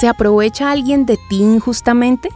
¿Se aprovecha alguien de ti injustamente?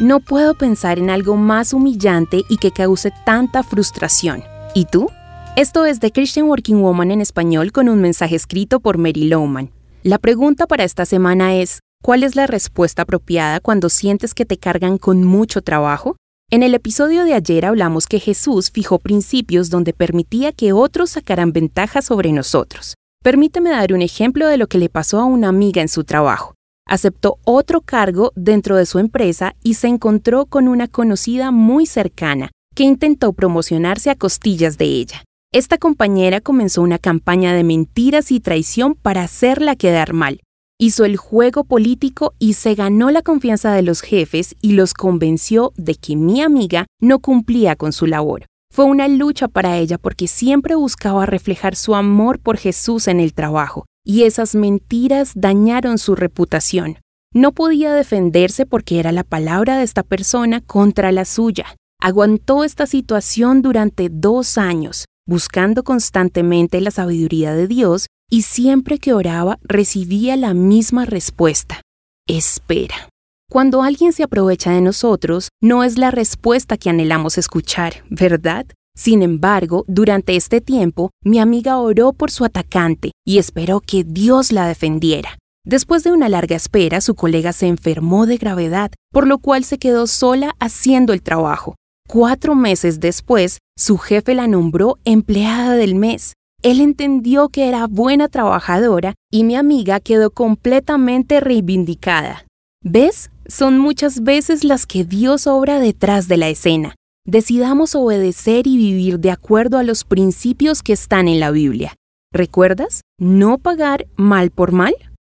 No puedo pensar en algo más humillante y que cause tanta frustración. ¿Y tú? Esto es The Christian Working Woman en español con un mensaje escrito por Mary Lowman. La pregunta para esta semana es, ¿cuál es la respuesta apropiada cuando sientes que te cargan con mucho trabajo? En el episodio de ayer hablamos que Jesús fijó principios donde permitía que otros sacaran ventaja sobre nosotros. Permíteme dar un ejemplo de lo que le pasó a una amiga en su trabajo. Aceptó otro cargo dentro de su empresa y se encontró con una conocida muy cercana que intentó promocionarse a costillas de ella. Esta compañera comenzó una campaña de mentiras y traición para hacerla quedar mal, hizo el juego político y se ganó la confianza de los jefes y los convenció de que mi amiga no cumplía con su labor. Fue una lucha para ella porque siempre buscaba reflejar su amor por Jesús en el trabajo, y esas mentiras dañaron su reputación. No podía defenderse porque era la palabra de esta persona contra la suya. Aguantó esta situación durante dos años, buscando constantemente la sabiduría de Dios y siempre que oraba recibía la misma respuesta. Espera. Cuando alguien se aprovecha de nosotros, no es la respuesta que anhelamos escuchar, ¿verdad? Sin embargo, durante este tiempo, mi amiga oró por su atacante y esperó que Dios la defendiera. Después de una larga espera, su colega se enfermó de gravedad, por lo cual se quedó sola haciendo el trabajo. Cuatro meses después, su jefe la nombró empleada del mes. Él entendió que era buena trabajadora y mi amiga quedó completamente reivindicada. ¿Ves? Son muchas veces las que Dios obra detrás de la escena. Decidamos obedecer y vivir de acuerdo a los principios que están en la Biblia. ¿Recuerdas? No pagar mal por mal.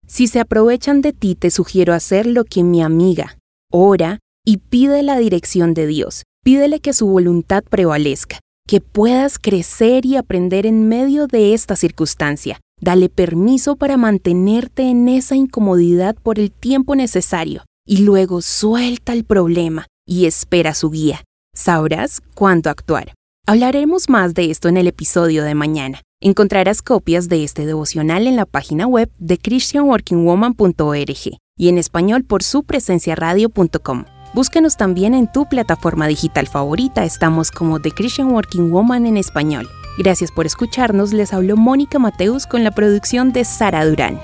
Si se aprovechan de ti, te sugiero hacer lo que mi amiga. Ora y pide la dirección de Dios. Pídele que su voluntad prevalezca que puedas crecer y aprender en medio de esta circunstancia. Dale permiso para mantenerte en esa incomodidad por el tiempo necesario y luego suelta el problema y espera su guía. Sabrás cuándo actuar. Hablaremos más de esto en el episodio de mañana. Encontrarás copias de este devocional en la página web de christianworkingwoman.org y en español por su presencia radio.com. Búscanos también en tu plataforma digital favorita, estamos como The Christian Working Woman en español. Gracias por escucharnos, les habló Mónica Mateus con la producción de Sara Durán.